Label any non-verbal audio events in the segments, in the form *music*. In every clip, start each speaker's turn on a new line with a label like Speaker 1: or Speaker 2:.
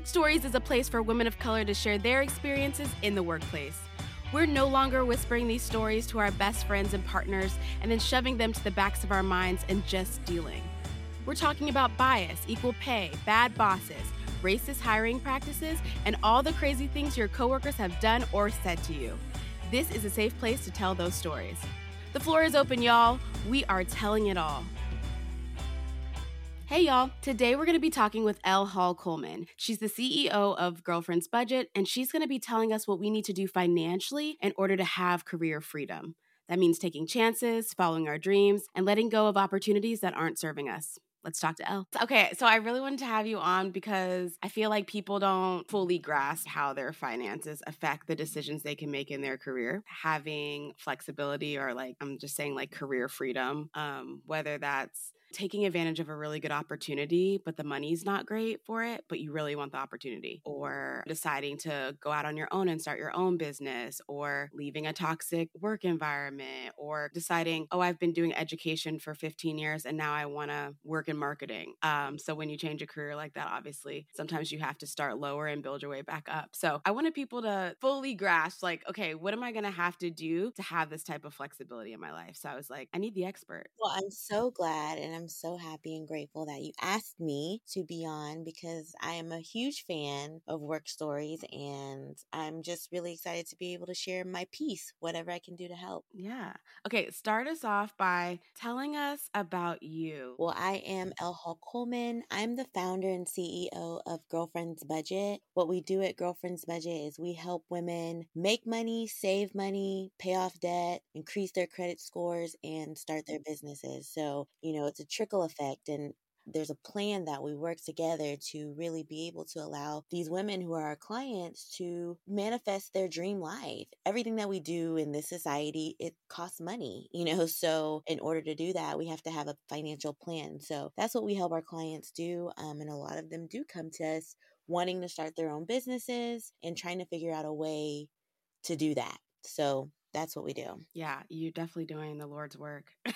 Speaker 1: Work Stories is a place for women of color to share their experiences in the workplace. We're no longer whispering these stories to our best friends and partners and then shoving them to the backs of our minds and just dealing. We're talking about bias, equal pay, bad bosses, racist hiring practices, and all the crazy things your coworkers have done or said to you. This is a safe place to tell those stories. The floor is open, y'all. We are telling it all. Hey, y'all. Today we're going to be talking with Elle Hall Coleman. She's the CEO of Girlfriend's Budget, and she's going to be telling us what we need to do financially in order to have career freedom. That means taking chances, following our dreams, and letting go of opportunities that aren't serving us. Let's talk to Elle. Okay, so I really wanted to have you on because I feel like people don't fully grasp how their finances affect the decisions they can make in their career. Having flexibility or like I'm just saying like career freedom, um, whether that's taking advantage of a really good opportunity, but the money's not great for it, but you really want the opportunity, or deciding to go out on your own and start your own business, or leaving a toxic work environment, or deciding, oh, I've been doing education for 15 years and now I want to work in marketing. Um, so when you change a career like that, obviously, sometimes you have to start lower and build your way back up. So I wanted people to fully grasp, like, okay, what am I going to have to do to have this type of flexibility in my life? So I was like, I need the expert.
Speaker 2: Well, I'm so glad and I'm so happy and grateful that you asked me to be on because I am a huge fan of work stories and I'm just really excited to be able to share my piece, whatever I can do to help.
Speaker 1: Yeah. Okay, start us off by telling us about you.
Speaker 2: Well, I am Elle Hall Coleman. I'm the founder and CEO of Girlfriend's Budget. What we do at Girlfriend's Budget is we help women make money, save money, pay off debt, increase their credit scores, and start their mm. businesses. So, you know, it's a trickle effect and there's a plan that we work together to really be able to allow these women who are our clients to manifest their dream life. Everything that we do in this society, it costs money, you know. *laughs* So, in order to do that, we have to have a financial plan. So, that's what we help our clients do. Um, and a lot of them do come to us wanting to start their own businesses and trying to figure out a way to do that. So, that's what we do.
Speaker 1: Yeah, you're definitely doing the Lord's work. *laughs*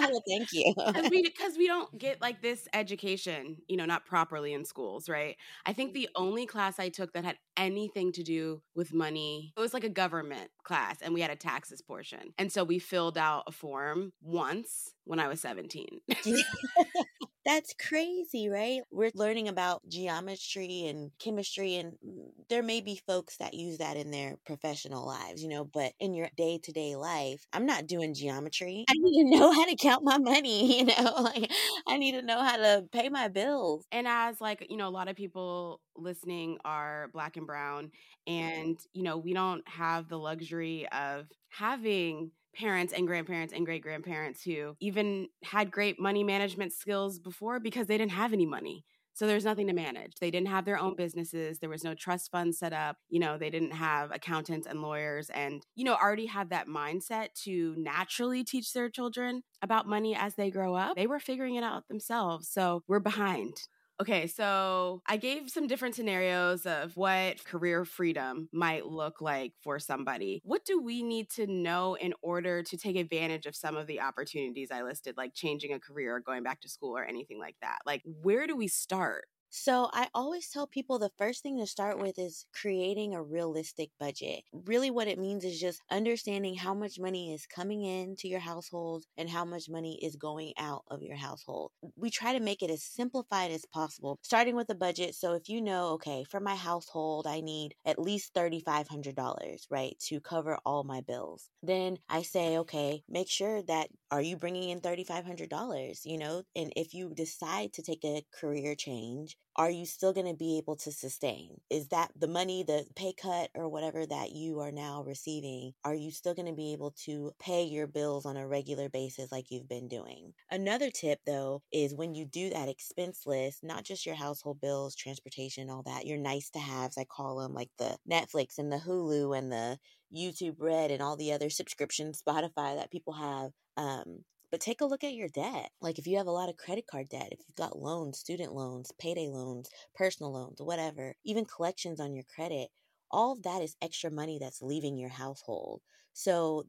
Speaker 2: well, thank you.
Speaker 1: Because we, we don't get like this education, you know, not properly in schools, right? I think the only class I took that had anything to do with money, it was like a government class, and we had a taxes portion. And so we filled out a form once when I was 17. *laughs* *laughs*
Speaker 2: That's crazy, right? We're learning about geometry and chemistry, and mm, there may be folks that use that in their professional lives, you know, but in your day to day life, I'm not doing geometry. I need to know how to count my money, *laughs* you know, like I need to know how to pay my bills.
Speaker 1: And as like, you know, a lot of people listening are black and brown, mm-hmm. and, you know, we don't have the luxury of having parents and grandparents and great grandparents who even had great money management skills before because they didn't have any money. So there's nothing to manage. They didn't have their own businesses. There was no trust fund set up. You know, they didn't have accountants and lawyers and, you know, already have that mindset to naturally teach their children about money as they grow up. They were figuring it out themselves. So we're behind. Okay, so I gave some different scenarios of what career freedom might look like for somebody. What do we need to know in order to take advantage of some of the opportunities I listed, like changing a career or going back to school or anything like that? Like, where do we start?
Speaker 2: So I always tell people the first thing to start with is creating a realistic budget. Really, what it means is just understanding how much money is coming into your household and how much money is going out of your household. We try to make it as simplified as possible, starting with a budget. So if you know, okay, for my household, I need at least $3,500, right, to cover all my bills. Then I say, okay, make sure that are you bringing in $3,500, you know? And if you decide to take a career change, are you still going to be able to sustain? Is that the money, the pay cut, or whatever that you are now receiving? Are you still going to be able to pay your bills on a regular basis like you've been doing? Another tip, though, is when you do that expense list, not just your household bills, transportation, all that, your nice to haves, I call them like the Netflix and the Hulu and the YouTube Red and all the other subscriptions, Spotify that people have. Um, but take a look at your debt. Like if you have a lot of credit card debt, if you've got loans, student loans, payday loans, personal loans, whatever, even collections on your credit, all of that is extra money that's leaving your household. So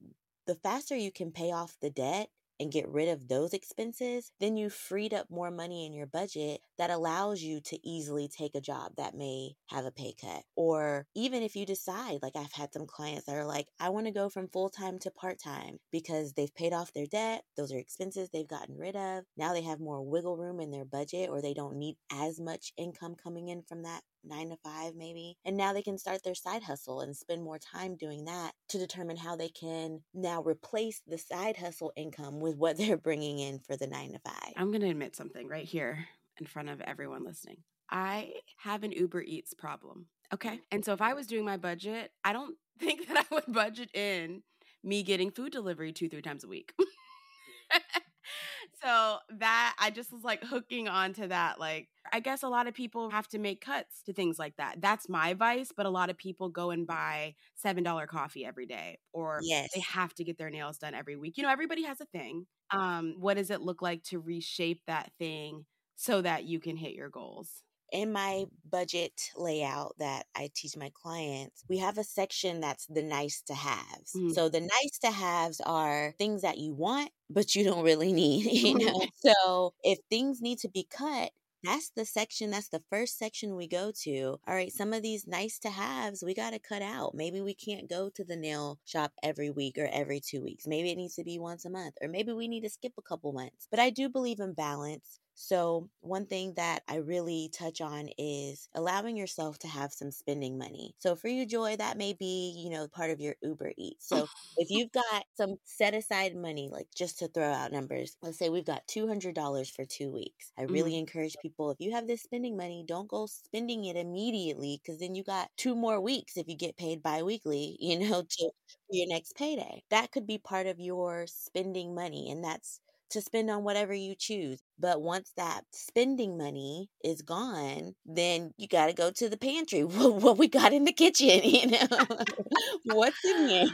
Speaker 2: the faster you can pay off the debt and get rid of those expenses, then you freed up more money in your budget that allows you to easily take a job that may have a pay cut. Or even if you decide, like I've had some clients that are like, I want to go from full time to part time because they've paid off their debt, those are expenses they've gotten rid of. Now they have more wiggle room in their budget or they don't need as much income coming in from that nine to five, maybe. And now they can start their side hustle and spend more time doing that to determine how they can now replace the side hustle income with what *laughs* they're bringing in for the nine to five.
Speaker 1: I'm going to admit something right here in front of everyone listening. I have an Uber Eats problem. Okay. And so if I was doing my budget, I don't *laughs* think that I would budget in me getting food delivery two, three times a week. *laughs* so that I just was like hooking onto that. Like, I guess a lot of people have to make cuts to things like that. That's my vice, but a lot of people go and buy $7 coffee every day or
Speaker 2: yes.
Speaker 1: they have to get their nails done every week. You know, everybody has a thing. Um, what does it look like to reshape that thing so that you can hit your goals?
Speaker 2: In my budget layout that I teach my clients, we have a section that's the nice to haves. Mm-hmm. So the nice to haves are things that you want, but you don't really *laughs* need, you *laughs* know? so if things need to be cut, that's the section, that's the first section we go to. All right, some of these nice to haves we got to cut out. Maybe we can't go to the nail shop every week or every two weeks. Maybe it needs to be once a month, or maybe we need to skip a couple months. But I do believe in balance. So, one thing that I really touch on is allowing yourself to have some spending money. So, for you, Joy, that may be, you know, part of your Uber Eats. So, if you've got some set aside money, like just to throw out numbers, let's say we've got $200 for two weeks. I really mm-hmm. encourage people if you have this spending money, don't go spending it immediately because then you got two more weeks if you get paid bi weekly, you know, *laughs* to your next payday. That could be part of your spending money. And that's to spend on whatever you choose. But once that spending money is gone, then you got to go to the pantry. *laughs* what we got in the kitchen, *laughs* you know, *laughs* what's in there?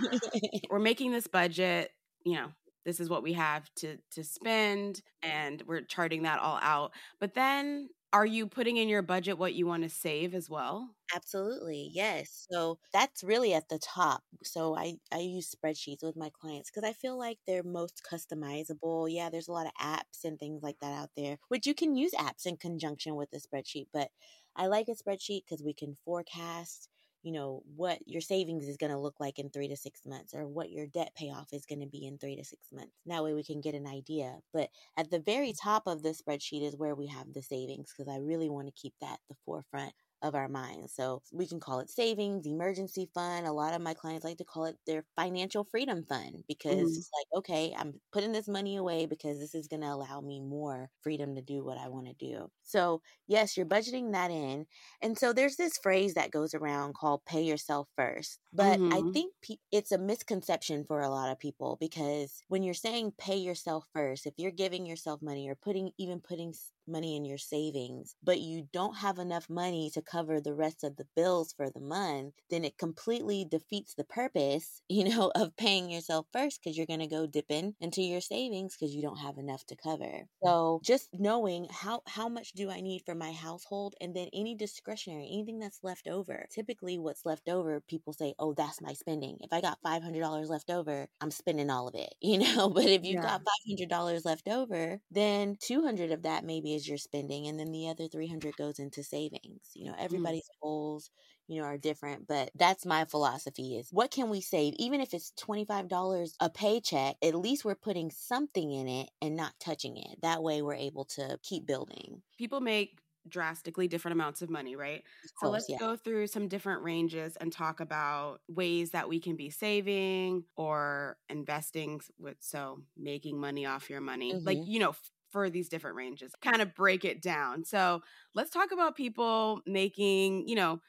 Speaker 1: We're making this budget, you know, this is what we have to to spend and we're charting that all out but then are you putting in your budget what you want to save as well?
Speaker 2: Absolutely. Yes. So that's really at the top. So I I use spreadsheets with my clients cuz I feel like they're most customizable. Yeah, there's a lot of apps and things like that out there, which you can use apps in conjunction with the spreadsheet, but I like a spreadsheet cuz we can forecast you know, what your savings is going to look like in three to six months or what your debt payoff is going to be in three to six months. That way we can get an idea. But at the very mm. top of the spreadsheet is where we have the savings because I really want to keep that the forefront of our minds. So we can call it savings, emergency fund. A lot of my clients like to call it their financial freedom fund because mm-hmm. it's like, okay, I'm putting this money away because this is going to allow me more freedom to do what I want to do. So, yes, you're budgeting that in. And so there's this phrase that goes around called pay yourself first. But mm-hmm. I think pe- it's a misconception for a lot of people because when you're saying pay yourself first, if you're giving yourself money or putting even putting money in your savings, but you don't have enough money to cover the rest of the bills for the month, then it completely defeats the purpose, *laughs* you know, of paying yourself first because you're going to go dipping into your savings because you don't have enough to cover. Mm. So just knowing how, how much do I need for my household and then any discretionary, anything that's left over. Typically, what's left over, people say, oh, that's my spending. If I got $500 left over, I'm spending all of it, *laughs* you know, but if you've yeah. got $500 left over, then 200 of that maybe is your spending and then the other 300 goes into savings you know
Speaker 1: mm.
Speaker 2: everybody's mm. goals you know are different but that's my philosophy is what can we save even if it's $25 a paycheck at least we're putting something in it and not touching it that way we're able to keep building
Speaker 1: people make drastically different amounts of money, right?
Speaker 2: Course,
Speaker 1: so let's
Speaker 2: yeah.
Speaker 1: go through some different ranges and talk about ways that we can be saving or investing with so making money off your money. Mm-hmm.
Speaker 2: Like,
Speaker 1: you know, for these different ranges. Kind of break it down. So, let's talk about people making, you know,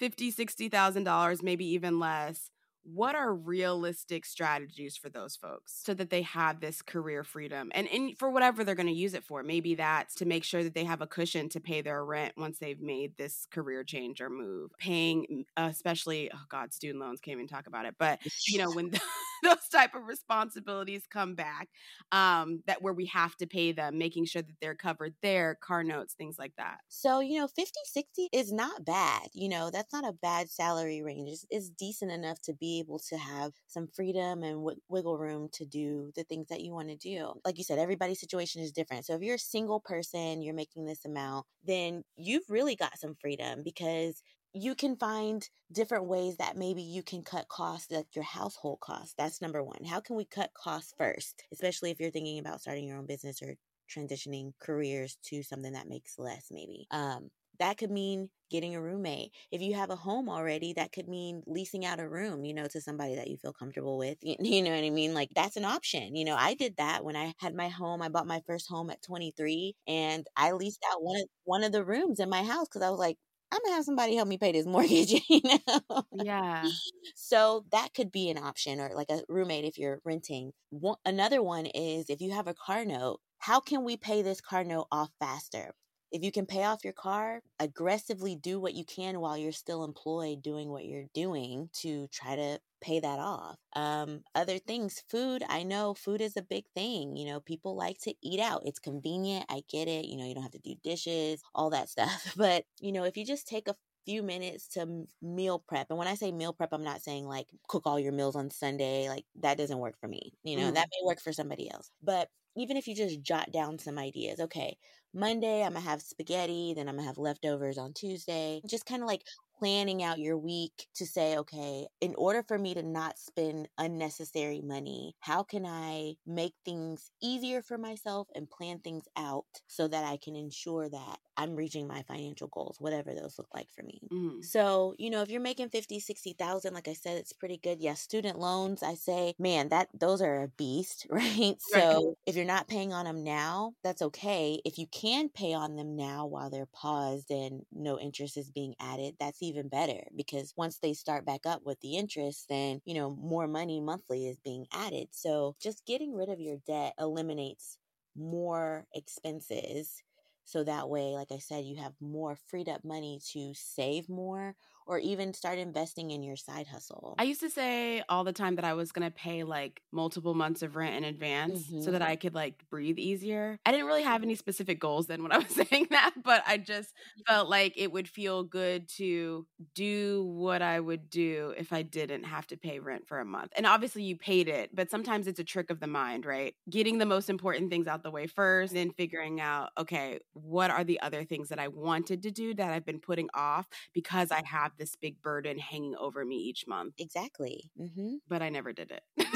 Speaker 1: 50, 60,000 dollars, maybe even less. What are realistic strategies for those folks so that they have this career freedom and, and for whatever they're going to use it for? Maybe that's to make sure that they have a cushion to pay their rent once they've made this career change or move. Paying, especially, oh God, student loans, can't even talk about it. But, you know, when *laughs* those type of responsibilities come back, um, that where we have to pay them, making sure that they're covered there, car notes, things like that.
Speaker 2: So, you know, 50, 60 is not bad. You know, that's not a bad salary range. It's, it's decent enough to be able to have some freedom and w- wiggle room to do the things that you want to do. Like you said, everybody's situation is different. So, if you're a single person, you're making this amount, then you've really got some freedom because you can find different ways that maybe you can cut costs, like your household costs. That's number one. How can we cut costs first, especially if you're thinking about starting your own business or transitioning careers to something that makes less maybe um that could mean getting a roommate if you have a home already that could mean leasing out a room you know to somebody that you feel comfortable with you, *laughs* you know what i mean like that's an option you know i did that when i had my home i bought my first home at 23 and i leased out one of one of the rooms in my house because i was like i'm gonna have somebody help me pay this *laughs* mortgage *laughs* you know
Speaker 1: Yeah.
Speaker 2: so that could be an option or like a roommate if you're renting. One, another one is if you have a car note, how can we pay this car note off faster? If you can pay off your car, aggressively do what you can while you're still employed doing what you're doing to try to pay that off. Um, other things, food, I know food is a big thing. You know, people like to eat out. It's convenient. I get it. You know, you don't have to do dishes, all that stuff. *laughs* But, you know, if you just take a few minutes to meal prep. And when I say meal prep, I'm not saying like cook all your meals on Sunday. Like that doesn't work for me. You know,
Speaker 1: Mm.
Speaker 2: that may work for somebody else. But even if you just jot down some ideas, okay, Monday I'm gonna have spaghetti, then I'm gonna have leftovers on Tuesday. Just kind of like planning out your week to say, okay, in order for me to not spend unnecessary money, how can I make things easier for myself and plan things out so that I can ensure that I'm reaching my financial goals, whatever those look like for me.
Speaker 1: Mhm.
Speaker 2: So, you know, if you're making 50, 60,000, like I said, it's pretty good. Yes, student loans, I say, man, that those are a beast, *laughs* right? So, if you're not paying on them now, that's okay. If you can pay on them now while they're paused and no interest is being added, that's even better because once they start back up with the interest, then, you know, more money monthly is being added. So, just getting rid of your debt eliminates more expenses so that way, like I said, you have more freed up money to save more or even start investing in your side hustle.
Speaker 1: I used to say all the time that I was going to pay like multiple months of rent in advance so
Speaker 2: Mhm.
Speaker 1: that I could like breathe easier. I didn't really have any specific goals then when I *laughs* was saying that, but I just felt like it would feel good to do what I would do if I didn't have to pay rent for a month. And obviously you paid it, but sometimes it's a trick of the mind, right? Getting the most important things out the way first, then figuring out, okay, what are the other things that I wanted to do that I've been putting off because I have this big burden hanging over me each month,
Speaker 2: exactly. hmm
Speaker 1: but I never did it. *laughs*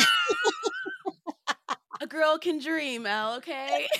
Speaker 1: a girl can dream, Elle, okay? *laughs*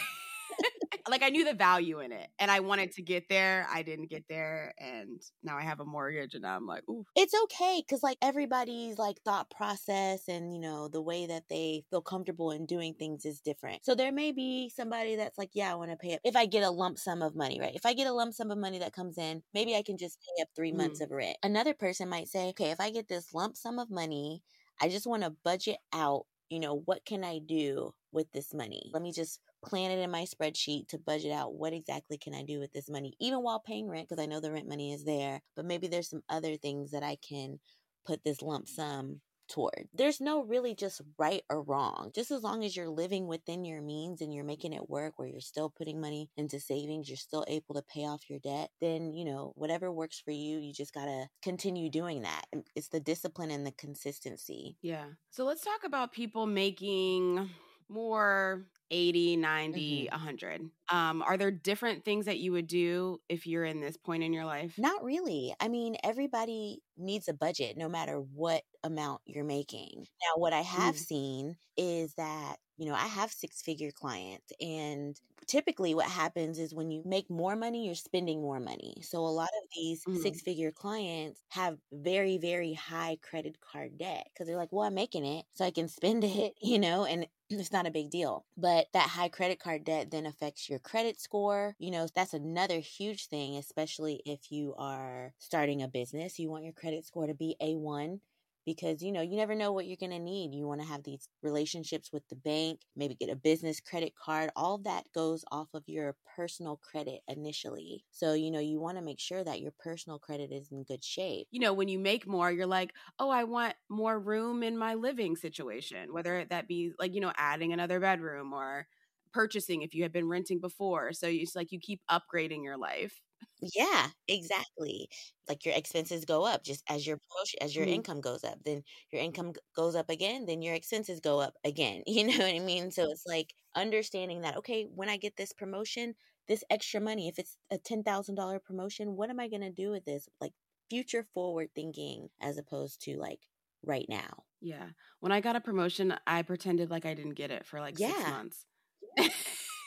Speaker 1: like I knew the value in it and I wanted to get there. I didn't mm. get there and now I have a mortgage and I'm like, ooh.
Speaker 2: It's okay because, like, everybody's like thought process and, you know, the way that they feel comfortable in doing things is different. So, there may be somebody that's like, yeah, I want to pay up. If I get a lump sum of money, right? If I get a lump sum of money that comes in, maybe I can just pay up three months mm. of rent. Another person might say, okay, if I get this lump sum of money, I just want to budget out, you know, what can I do with this money? Let me just plan it in my spreadsheet to budget out what exactly can I do with this money, even while paying rent, because I know the rent money is there, but maybe there's some other things that I can put this lump sum toward. There's no really just right or wrong. Just as long as you're living within your means and you're making it work where you're still putting money into savings, you're still able to pay off your debt, then, you know, whatever works for you, you just got to continue doing that. It's the discipline and the consistency.
Speaker 1: Yeah. So let's talk about people making more 80, 90, 100. Um, are there different things that you would do if you're in this point in your life?
Speaker 2: Not really. I mean, everybody needs a budget no matter what amount you're making. Now, what I have
Speaker 1: Mm.
Speaker 2: seen is that, you know, I have six figure clients, and typically what happens is when you make more money, you're spending more money. So a lot of these
Speaker 1: Mhm.
Speaker 2: six figure clients have very, very high credit card debt because they're like, well, I'm making it so I can spend *laughs* it, you know, and *clears throat* it's not a big deal. But that high credit card debt then affects your credit score. You know, that's another huge thing, especially if you are starting a business. You want your credit score to be A1 because you know you never know what you're going to need you want to have these relationships with the bank maybe get a business credit card all that goes off of your personal credit initially so you know you want to make sure that your personal credit is in good shape
Speaker 1: You know, when you make more, you're like, oh, I want more room in my living situation, whether that be like, you know, adding another bedroom or purchasing if you had been renting before. So it's like you keep upgrading your life.
Speaker 2: Yeah exactly like your expenses go up just as your promotion as your
Speaker 1: Mhm.
Speaker 2: income goes up then your income g- goes up again then your expenses go up again *laughs* you know what i mean so it's like understanding that okay when i get this promotion this extra money if it's a $10000 promotion what am i going to do with this like future forward thinking as opposed to like right now
Speaker 1: Yeah. When I got a promotion, I pretended like I didn't get it for like six
Speaker 2: Yeah.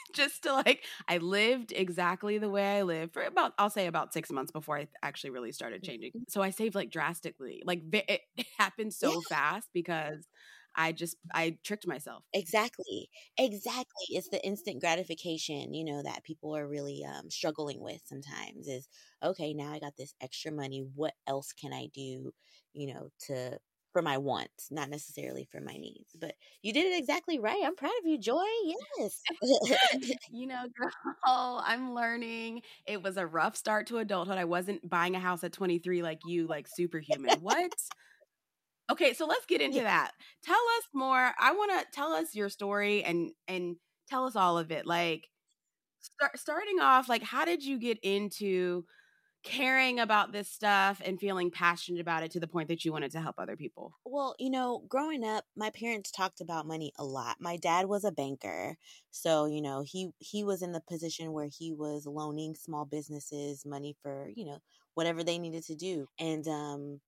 Speaker 2: *laughs*
Speaker 1: Just to like, I lived exactly the way I lived for about, I'll say about six months before I actually really started changing. So I saved like drastically. Like it *laughs* happened so
Speaker 2: Yeah.
Speaker 1: fast because I just, I tricked myself.
Speaker 2: Exactly. Exactly. It's the instant gratification, you know, that people are really um, struggling with sometimes is okay, now I got this extra money. What else can I do, you know, to for my wants, not necessarily for my needs. But you did it exactly right. I'm proud of you, Joy. Yes.
Speaker 1: you know, *laughs* girl, I'm learning. It was a rough start to adulthood. I wasn't buying a house at 23 like you, like superhuman. What? Okay, so let's get into that. Tell us more. I want to tell us your story and and tell us all of it. Like start, starting off, like how did you get into caring about this stuff and feeling passionate about it to the point that you wanted to help other people?
Speaker 2: Well, you know, growing up, my parents talked about money a lot. My dad was a banker, so you know, he he was in the position where he was loaning small businesses money for, you know, whatever they needed to do. And um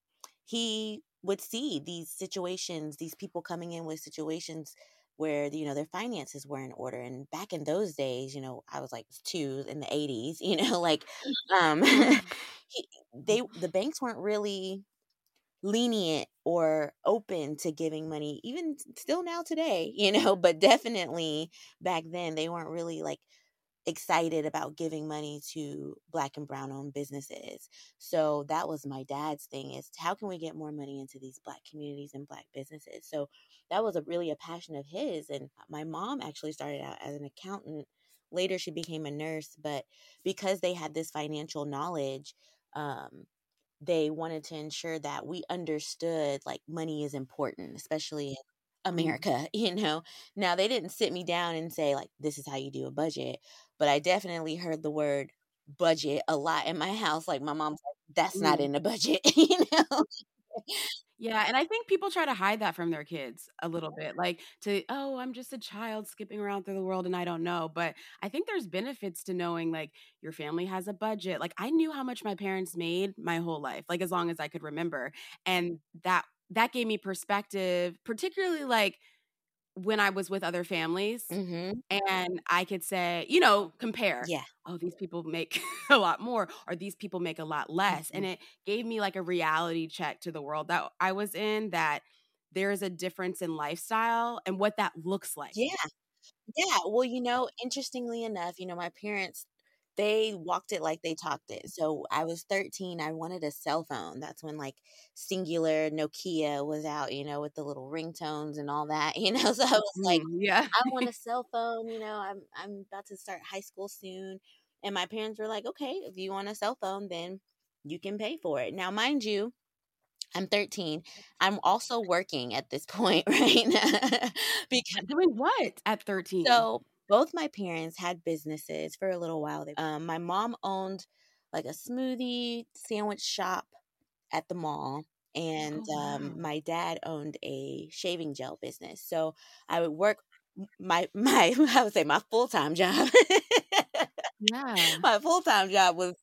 Speaker 2: he would see these situations, these people coming in with situations where you know their finances were in order and back in those days you know i was like two in the 80s *laughs* you know like um *laughs* he, they the banks weren't really lenient or open to giving money even still now today *laughs* you know but definitely back then they weren't really like excited about giving money to black and brown owned businesses. So that was my dad's thing is how can we get more money into these black communities and black businesses? So that was a really a passion of his and my mom actually started out as an accountant later she became a nurse but because they had this financial knowledge um, they wanted to ensure that we understood like money is important, especially in America, *laughs* you know. Now they didn't sit me down and say like this is how you do a budget, but I definitely heard the word budget a lot in my *laughs* house. Like my mom's like, that's not
Speaker 1: Mm.
Speaker 2: in the budget, *laughs* you know.
Speaker 1: Yeah, and I think people try to hide that from their kids a little bit. Like to, oh, I'm just a child skipping around through the world and I don't know. But I think there's benefits to knowing like your family has a budget. Like I knew how much my parents made my whole life, like as long as I could remember. And that that gave me perspective, particularly like when I was with other families
Speaker 2: hmm
Speaker 1: and I could say, you know, compare.
Speaker 2: Yeah.
Speaker 1: Oh, these people make *laughs* a lot more, or these people make a lot less. And
Speaker 2: Mhm.
Speaker 1: it gave me like a reality check to the world that I was in that there's a difference in lifestyle and what that looks like.
Speaker 2: Yeah. Yeah. Well, you know, interestingly enough, you know, my parents, they walked it like they talked it. So I was 13. I wanted a cell phone. That's when like Cingular Nokia was out, you know, with the little ringtones and all that, *laughs* you know. So I was like,
Speaker 1: Mm, yeah.
Speaker 2: I want a *laughs* cell phone, you know, I'm I'm about to start high school soon. And my parents were like, okay, if you want a cell phone, then you can pay for it. Now, mind you, I'm 13. I'm also working at this *laughs* point, right? Now. Because
Speaker 1: Doing what at 13?
Speaker 2: so both my parents had businesses for a little while. They- Um, my mom owned like a smoothie sandwich shop at the mall, and
Speaker 1: Oh, wow.
Speaker 2: um, my dad owned a shaving gel business. So I would work my *laughs* my I would say my full time job.
Speaker 1: Yeah.
Speaker 2: my full time job was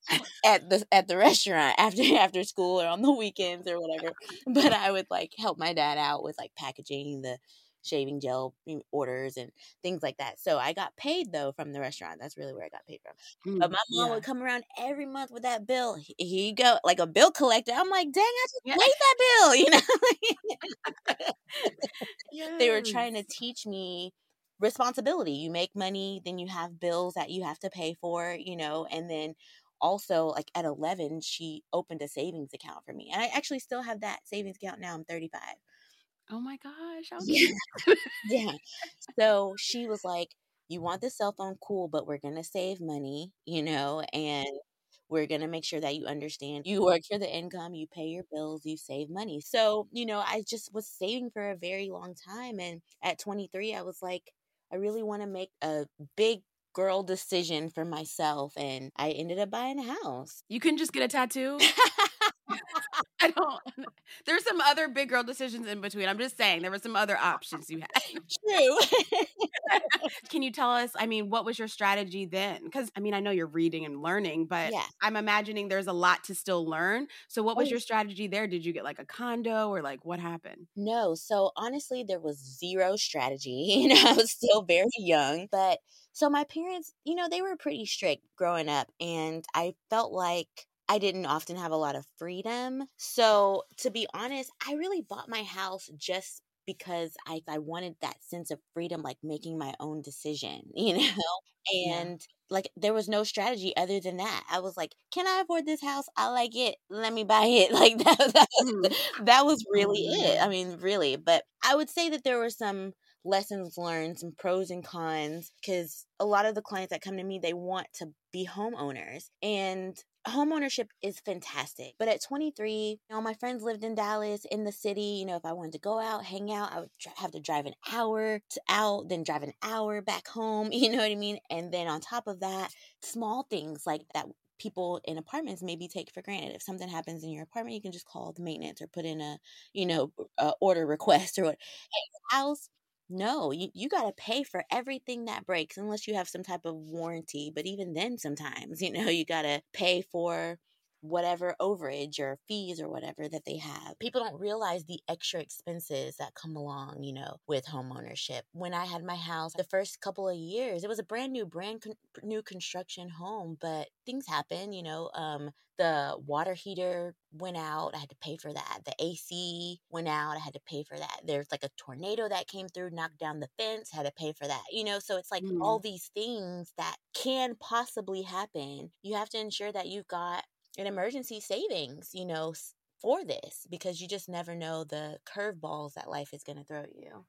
Speaker 2: at the at the restaurant after *laughs* after school or on the weekends or whatever. But I would like help my dad out with like packaging the shaving gel orders and things like that. So I got paid though from the restaurant. That's really where I got paid from.
Speaker 1: Mm,
Speaker 2: but my mom
Speaker 1: yeah.
Speaker 2: would come around every month with that bill. He- Here you go, like a bill collector. I'm like, dang, I just paid that bill. *laughs* You know, *laughs* they were trying to teach me responsibility. You make money, then you have bills that you have to pay for. You know, and then also like at 11 she opened a savings account for me and i actually still have that savings account now i'm 35
Speaker 1: Oh my gosh. How
Speaker 2: Yeah. *laughs* *laughs* yeah. So she was like, You want the cell phone? Cool, but we're going to save money, you know, and we're going to make sure that you understand you work for the income, you pay your bills, you save money. So, you know, I just was saving for a very long time. And at 23, I was like, I really want to make a big girl decision for myself. And I ended up buying a house.
Speaker 1: You couldn't just get a tattoo? *laughs* *laughs* I don't. *laughs* There's some other big girl decisions in between. I'm just saying there were some other options you had.
Speaker 2: True. *laughs*
Speaker 1: Can you tell us? I mean, what was your strategy then? Because I mean, I know you're reading and learning, but
Speaker 2: Yeah.
Speaker 1: I'm imagining there's a lot to still learn. So, what was
Speaker 2: Oh.
Speaker 1: your strategy there? Did you get like a condo or like what happened?
Speaker 2: No, so honestly, there was zero strategy. You know, I was still very young. But so my parents, you know, they were pretty strict growing up. And I felt like I didn't often have a lot of freedom. So to be honest, I really bought my house just because I, I wanted that sense of freedom, like making my own decision, *laughs* you know?
Speaker 1: Yeah.
Speaker 2: And like there was no strategy other than that. I was like, can I afford this house? I like it. Let me buy it. *laughs* Like that, that, was, that was mm-hmm. *laughs*
Speaker 1: really
Speaker 2: it. I mean, really. But I would say that there were some lessons learned, some pros and cons, because a lot of the clients that come to me, they want to be homeowners. And homeownership is fantastic. But at 23, you know, my friends lived in Dallas, in the city. You know, if I wanted to go out, hang out, I would have to drive an hour to out, then drive an hour back home. *laughs* You know what I mean? And then on top of that, small things like that people in apartments maybe take for granted. If something happens in your apartment, you can just call the maintenance or put in a, you know, a order request or what. House, no, you, you got to pay for everything that breaks unless you have some type of warranty. But even then, sometimes, *laughs* you know, you got to pay for whatever overage or fees or whatever that they have. People don't realize the extra expenses that come along, you know, with home ownership. When I had my house, the first couple of years, it was a brand new, brand con- new construction home, but things happen, you know, um, the water heater went out. I had to pay for that. The AC went out. I had to pay for that. There's like a tornado that came through, knocked down the fence, had to pay for that. You know, so it's like
Speaker 1: Mm.
Speaker 2: all these things that can possibly happen. You have to ensure that you've got an emergency savings, you know, for this because you just never know the curveballs that life is going to throw you.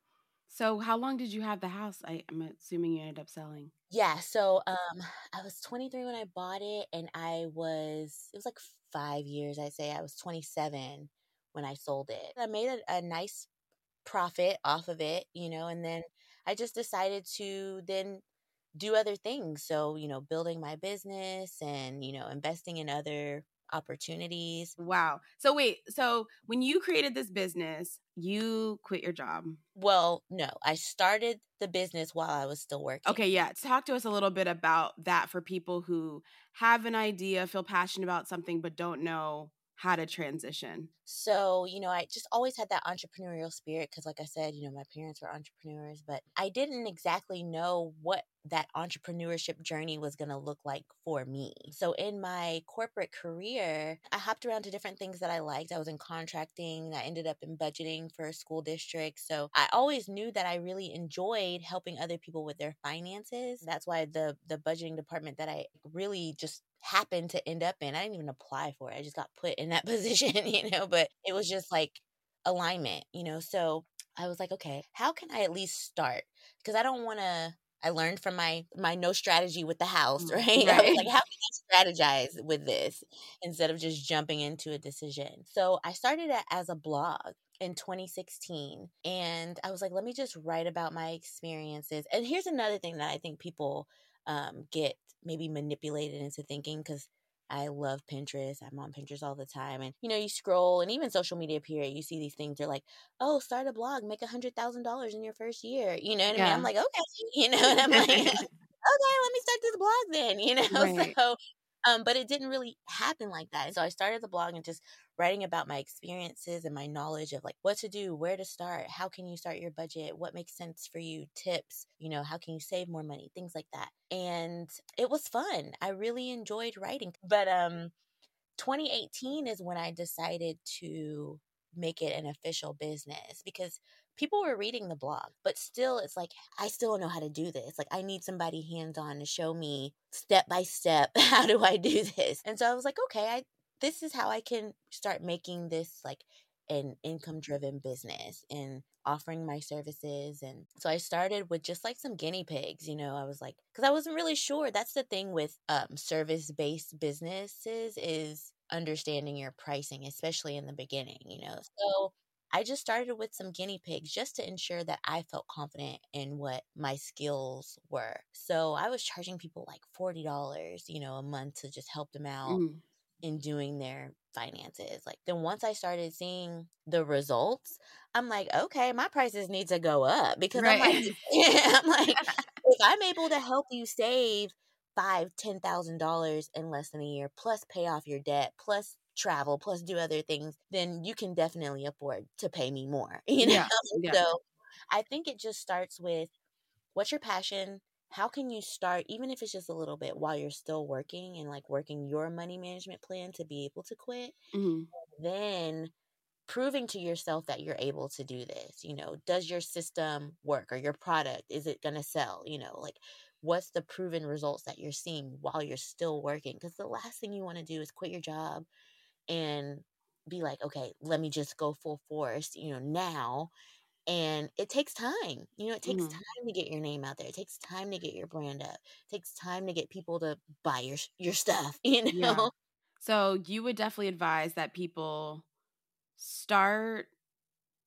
Speaker 1: So, how long did you have the house? I, I'm assuming you ended up selling.
Speaker 2: Yeah, so um I was 23 when I bought it and I was it was like 5 years I'd say. I was 27 when I sold it. I made a, a nice profit off of it, you know, and then I just decided to then do other things. So, you know, building my business and, you know, investing in other opportunities.
Speaker 1: Wow. So, wait. So, when you created this business, you quit your job.
Speaker 2: Well, no, I started the business while I was still working.
Speaker 1: Okay, yeah. Talk to us a little bit about that for people who have an idea, feel passionate about something, but don't know how to transition.
Speaker 2: So, you know, I just always had that entrepreneurial spirit because, like I said, you know, my parents were entrepreneurs, but I didn't exactly know what that entrepreneurship journey was going to look like for me. So, in my corporate career, I hopped around to different things that I liked. I was in contracting, I ended up in budgeting for a school district. So, I always knew that I really enjoyed helping other people with their finances. That's why the the budgeting department that I really just happened to end up in. I didn't even apply for it. I just got put in that *laughs* position, you know, but it was just like alignment, you know. So I was like, okay, how can I at least start? Because I don't want to I learned from my my no strategy with the house, *laughs*
Speaker 1: Mm,
Speaker 2: right? I was like, how can I strategize with this instead of just jumping into a decision? So I started it as a blog in 2016 and I was like, let me just write about my experiences. And here's another thing that I think people um, get maybe manipulated into thinking because I love Pinterest. I'm on Pinterest all the time. And, you know, you scroll and even social media period, you see these things. They're like, oh, start a blog, make a $100,000 in your first year. You know what yeah. I mean? I'm like, okay. *laughs* You know, and I'm like, *laughs* okay, let me start this blog then, you know? *laughs* Right. So um, but it didn't really happen like that. And So I started the blog and just writing about my experiences and my knowledge of like what to do, where to start, how can you start your budget, what makes sense for you, tips, you know, how can you save more money, things like that. And it was fun. I really enjoyed writing. But um 2018 is when I decided to make it an official business because people were reading the blog, but still, it's like, I still don't know how to do this. Like, I need somebody hands on to show me step by step *laughs* how do I do this. And so I was like, okay, I this is how I can start making this like an income driven business and offering my services and so i started with just like some guinea pigs you know i was like because i wasn't really sure that's the thing with um, service based businesses is understanding your pricing especially in the beginning you know so I just started with some guinea pigs just to ensure that I felt confident in what my skills were. So I was charging people like $40, you know, a month to just help them out mm. in doing their finances. Like then once I started seeing the results, I'm like, okay, my prices need to go up because right. *laughs* I'm like, I'm *laughs* like, if I'm able to help you save five, ten thousand dollars in less than a year, plus pay off your debt, plus travel plus do other things, then you can definitely afford to pay me more. *laughs* You know? Yeah, yeah. So I think it just starts with what's your passion? How can you start, even if it's just a little bit while you're still working and like working your money management plan to be able to quit? Mm-hmm. Then proving to yourself that you're able to do this. You know, does your system work or your product, is it going to sell? You know, like what's the proven results that you're seeing while you're still working? Because the last thing you want to do is quit your job and be like, okay, let me just go full force, you know, now. And it takes time. You know, it takes mm-hmm. time to get your name out there. It takes time to get your brand up. It takes time to get people to buy your your stuff, *laughs* you know. Yeah.
Speaker 1: So, you would definitely advise that people start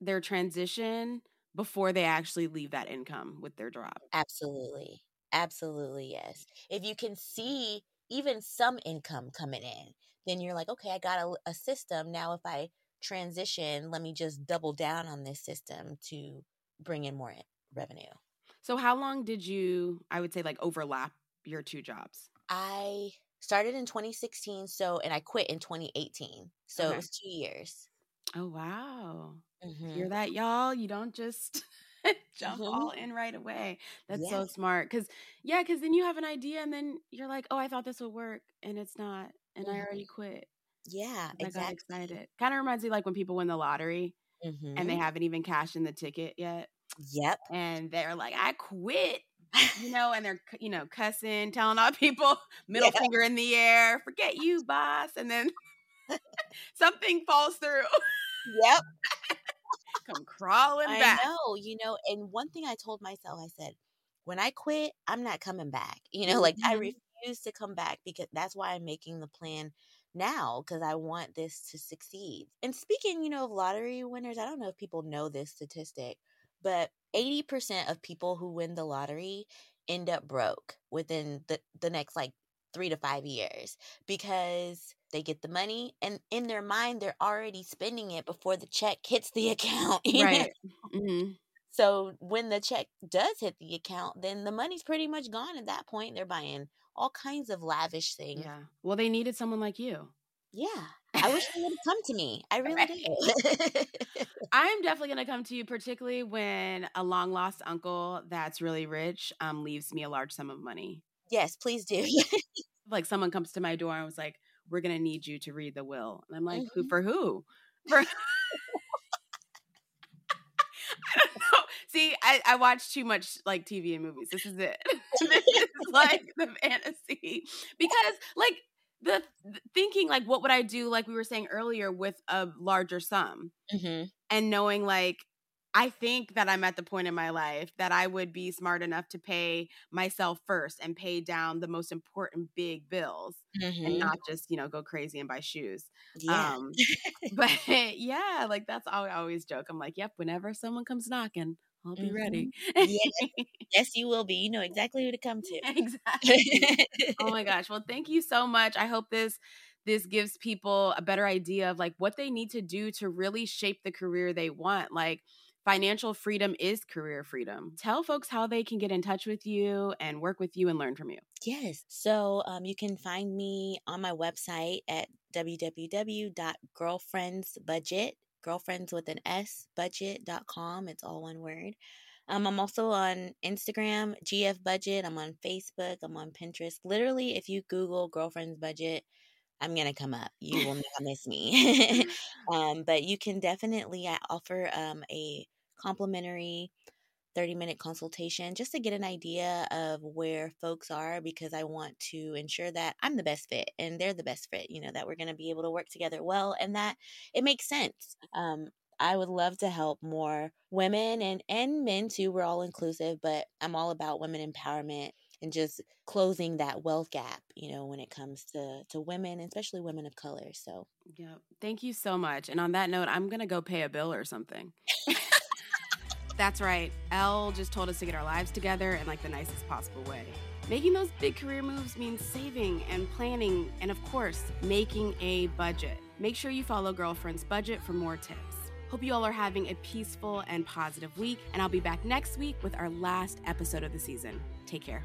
Speaker 1: their transition before they actually leave that income with their job.
Speaker 2: Absolutely. Absolutely, yes. If you can see even some income coming in, then you're like, okay, I got a, a system. Now, if I transition, let me just double down on this system to bring in more revenue.
Speaker 1: So, how long did you, I would say, like overlap your two jobs?
Speaker 2: I started in 2016, so, and I quit in 2018. So, okay. it was two years.
Speaker 1: Oh, wow. Mm-hmm. Hear that, y'all? You don't just. *laughs* *laughs* jump mm-hmm. all in right away. That's yes. so smart. Cause yeah, cause then you have an idea and then you're like, oh, I thought this would work and it's not and mm-hmm. I already quit.
Speaker 2: Yeah,
Speaker 1: I exactly. got excited. Kind of reminds me like when people win the lottery mm-hmm. and they mm-hmm. haven't even cashed in the ticket yet.
Speaker 2: Yep.
Speaker 1: And they're like, I quit. you *laughs* know, and they're you know cussing, telling all *laughs* people middle yeah. finger in the air, forget you, boss, and then something falls through.
Speaker 2: Yep.
Speaker 1: Come crawling back.
Speaker 2: I know, you know, and one thing I told myself, I said, when I quit, I'm not coming back. You know, like mm-hmm. I refuse to come back because that's why I'm making the plan now because I want this to succeed. And speaking, you know, of lottery winners, I don't know if people know this statistic, but 80% of people who win the lottery end up broke within the, the next like three to five years because they get the money and in their mind they're already spending it before the check hits the *laughs* account. right. Mm-hmm. So when the check does hit the account, then the money's pretty much gone at that point. They're buying all kinds of lavish things.
Speaker 1: Yeah. Well, they needed someone like you.
Speaker 2: Yeah. I wish they would have come to me. I *laughs* really do. *laughs*
Speaker 1: I'm definitely going to come to you, particularly when a long lost uncle that's really rich um, leaves me a large sum of money.
Speaker 2: Yes, please do. *laughs* *laughs*
Speaker 1: like someone comes to my door and was like, "We're going to need you to read the will," and I'm like, mm-hmm. "Who for who?" For *laughs* I don't know. See, I, I watch too much like TV and movies. This is it. this is like the fantasy because like the, the, thinking like what would I do like we were saying earlier with a larger sum mm-hmm. and knowing like I think that I'm at the point in my life that I would be smart enough to pay myself first and pay down the most important big bills mm-hmm. and not just, you know, go crazy and buy shoes. Yeah. Um, *laughs* but *laughs* yeah, like that's how I always joke. I'm like, yep, whenever someone comes knocking, I'll be mm-hmm. ready.
Speaker 2: yes. *laughs* yes, you will be. You know exactly who to come to.
Speaker 1: Exactly. oh my gosh. Well, thank you so much. I hope this this gives people a better idea of like what they need to do to really shape the career they want. Like financial freedom is career freedom. Tell folks how they can get in touch with you and work with you and learn from you.
Speaker 2: Yes. So um, you can find me on my website at www.girlfriendsbudget girlfriends with an S budget.com. It's all one word. Um, I'm also on Instagram, GF Budget. I'm on Facebook. I'm on Pinterest. Literally, if you Google girlfriends budget, I'm gonna come up. You will *laughs* not miss me. *laughs* *laughs* um, but you can definitely I offer um, a complimentary 30 minute consultation just to get an idea of where folks are because I want to ensure that I'm the best fit and they're the best fit, you know, that we're going to be able to work together well and that it makes sense. Um, I would love to help more women and, and men too. We're all inclusive, but I'm all about women empowerment and just closing that wealth gap, you know, when it comes to, to women, especially women of color. So,
Speaker 1: yeah, thank you so much. And on that note, I'm going to go pay a bill or something. *laughs* That's right. Elle just told us to get our lives together in like the nicest possible way. Making those big career moves means saving and planning, and of course, making a budget. Make sure you follow Girlfriend's Budget for more tips. Hope you all are having a peaceful and positive week, and I'll be back next week with our last episode of the season. Take care.